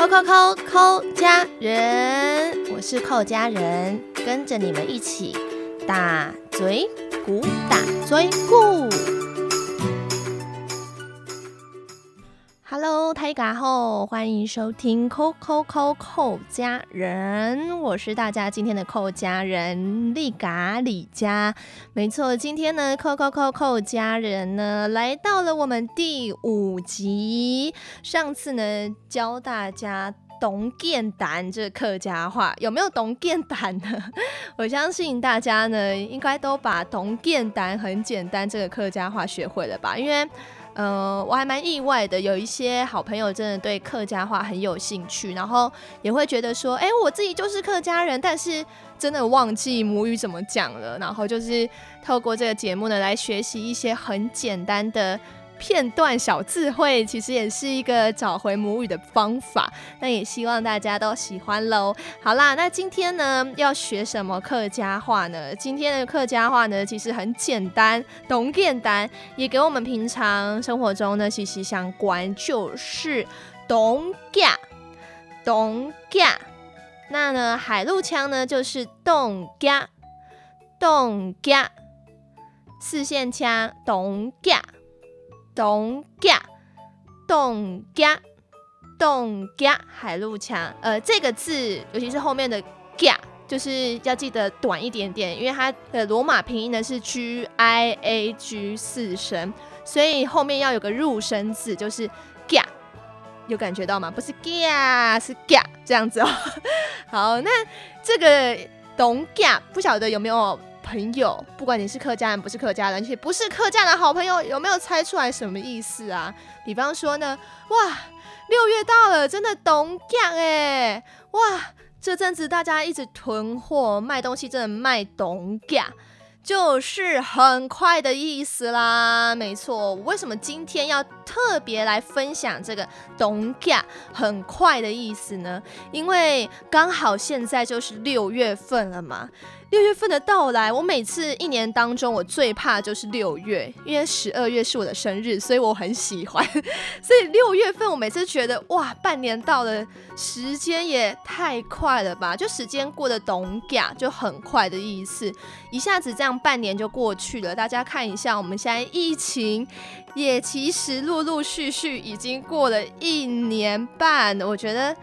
扣扣扣扣家人，我是扣家人，跟着你们一起打嘴鼓，打嘴鼓。Hello，大家好，欢迎收听扣扣扣扣家人，我是大家今天的扣家人丽嘎李佳。没错，今天呢扣扣扣扣家人呢来到了我们第五集。上次呢教大家懂电胆这客家话，有没有懂电胆呢？我相信大家呢应该都把懂电胆很简单这个客家话学会了吧，因为。呃，我还蛮意外的，有一些好朋友真的对客家话很有兴趣，然后也会觉得说，哎，我自己就是客家人，但是真的忘记母语怎么讲了，然后就是透过这个节目呢，来学习一些很简单的。片段小智慧其实也是一个找回母语的方法，那也希望大家都喜欢喽。好啦，那今天呢要学什么客家话呢？今天的客家话呢其实很简单，懂简单，也给我们平常生活中呢息息相关，就是懂家，懂家。那呢海陆腔呢就是懂家，懂家，四线腔懂家。东家，东家，东家，海陆腔。呃，这个字，尤其是后面的家，就是要记得短一点点，因为它的罗马拼音呢是 G I A G 四声，所以后面要有个入声字，就是家，有感觉到吗？不是家，是家这样子哦。好，那这个东家，不晓得有没有？朋友，不管你是客家人不是客家人，且不是客家人好朋友，有没有猜出来什么意思啊？比方说呢，哇，六月到了，真的冬降哎，哇，这阵子大家一直囤货卖东西，真的卖冬降。就是很快的意思啦，没错。为什么今天要特别来分享这个“冬假”很快的意思呢？因为刚好现在就是六月份了嘛。六月份的到来，我每次一年当中我最怕就是六月，因为十二月是我的生日，所以我很喜欢。所以六月份我每次觉得哇，半年到了，时间也太快了吧？就时间过得“懂假”就很快的意思，一下子这样半年就过去了。大家看一下，我们现在疫情也其实陆陆续续已经过了一年半，我觉得。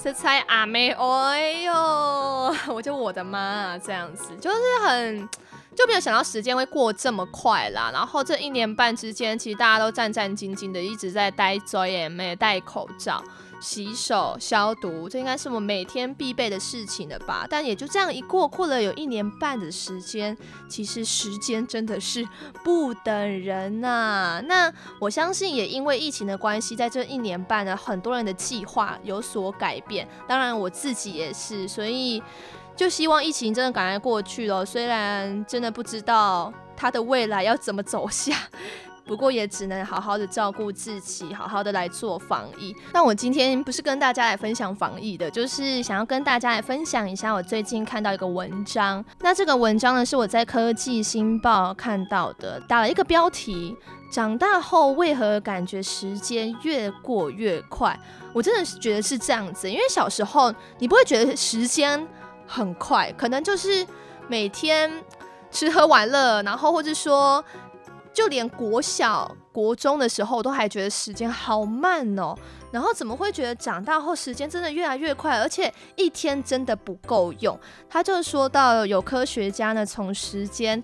是猜阿妹，哎呦，我就我的妈，这样子就是很就没有想到时间会过这么快啦。然后这一年半之间，其实大家都战战兢兢的，一直在戴遮掩没有戴口罩。洗手消毒，这应该是我们每天必备的事情了吧？但也就这样一过，过了有一年半的时间，其实时间真的是不等人呐。那我相信也因为疫情的关系，在这一年半呢，很多人的计划有所改变，当然我自己也是，所以就希望疫情真的赶快过去了。虽然真的不知道它的未来要怎么走向。不过也只能好好的照顾自己，好好的来做防疫。那我今天不是跟大家来分享防疫的，就是想要跟大家来分享一下我最近看到一个文章。那这个文章呢，是我在科技新报看到的，打了一个标题：长大后为何感觉时间越过越快？我真的是觉得是这样子，因为小时候你不会觉得时间很快，可能就是每天吃喝玩乐，然后或者说。就连国小、国中的时候，都还觉得时间好慢哦。然后怎么会觉得长大后时间真的越来越快，而且一天真的不够用？他就说到，有科学家呢，从时间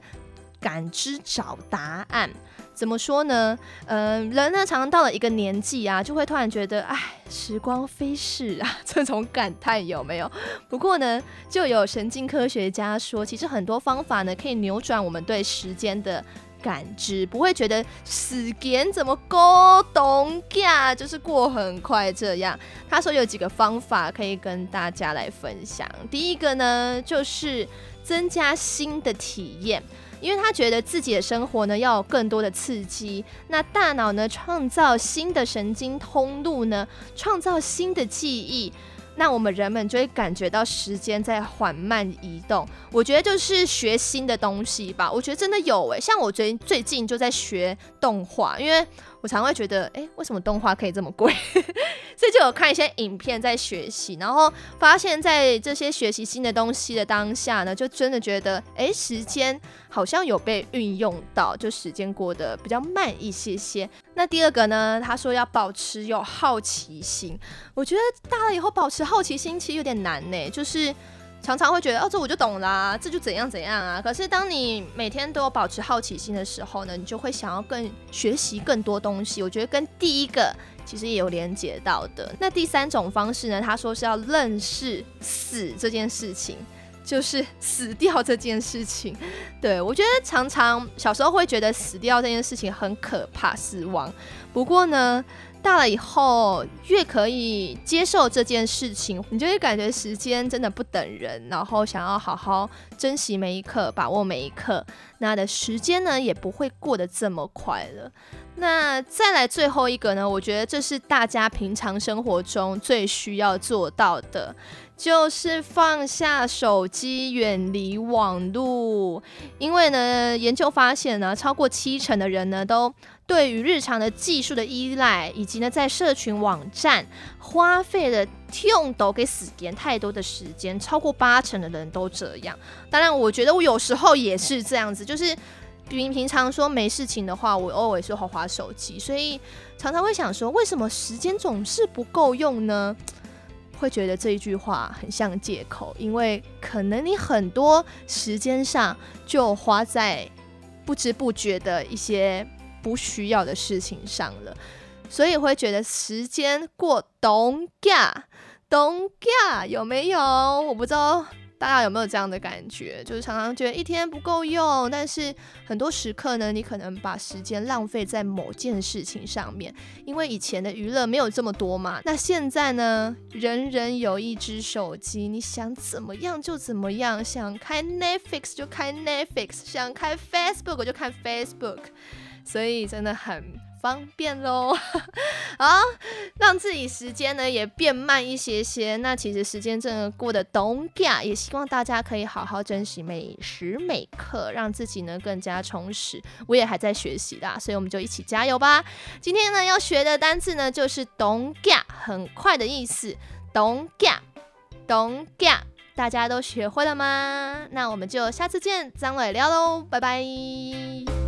感知找答案。怎么说呢？嗯，人呢，常常到了一个年纪啊，就会突然觉得，哎，时光飞逝啊，这种感叹有没有？不过呢，就有神经科学家说，其实很多方法呢，可以扭转我们对时间的。感知不会觉得时间怎么过冬假就是过很快这样。他说有几个方法可以跟大家来分享。第一个呢，就是增加新的体验，因为他觉得自己的生活呢要有更多的刺激。那大脑呢创造新的神经通路呢，创造新的记忆。那我们人们就会感觉到时间在缓慢移动。我觉得就是学新的东西吧。我觉得真的有诶，像我最最近就在学动画，因为我常会觉得，诶，为什么动画可以这么贵？所以就有看一些影片在学习，然后发现，在这些学习新的东西的当下呢，就真的觉得，诶，时间好像有被运用到，就时间过得比较慢一些些。那第二个呢，他说要保持有好奇心，我觉得大了以后保持好奇心其实有点难呢，就是。常常会觉得哦，这我就懂啦，这就怎样怎样啊。可是当你每天都有保持好奇心的时候呢，你就会想要更学习更多东西。我觉得跟第一个其实也有连接到的。那第三种方式呢，他说是要认识死这件事情，就是死掉这件事情。对我觉得常常小时候会觉得死掉这件事情很可怕、死亡。不过呢。大了以后，越可以接受这件事情，你就会感觉时间真的不等人，然后想要好好珍惜每一刻，把握每一刻，那的时间呢也不会过得这么快了。那再来最后一个呢，我觉得这是大家平常生活中最需要做到的，就是放下手机，远离网络。因为呢，研究发现呢，超过七成的人呢都。对于日常的技术的依赖，以及呢，在社群网站花费的用都给死点太多的时间，超过八成的人都这样。当然，我觉得我有时候也是这样子，就是平平常说没事情的话，我偶尔是会滑手机，所以常常会想说，为什么时间总是不够用呢？会觉得这一句话很像借口，因为可能你很多时间上就花在不知不觉的一些。不需要的事情上了，所以会觉得时间过咚嘎咚嘎有没有？我不知道大家有没有这样的感觉，就是常常觉得一天不够用，但是很多时刻呢，你可能把时间浪费在某件事情上面，因为以前的娱乐没有这么多嘛。那现在呢，人人有一只手机，你想怎么样就怎么样，想开 Netflix 就开 Netflix，想开 Facebook 就看 Facebook。所以真的很方便喽，好，让自己时间呢也变慢一些些。那其实时间真的过得咚嘎，也希望大家可以好好珍惜每时每刻，让自己呢更加充实。我也还在学习啦，所以我们就一起加油吧。今天呢要学的单词呢就是咚嘎，很快的意思。咚嘎，咚嘎，大家都学会了吗？那我们就下次见，张伟聊喽，拜拜。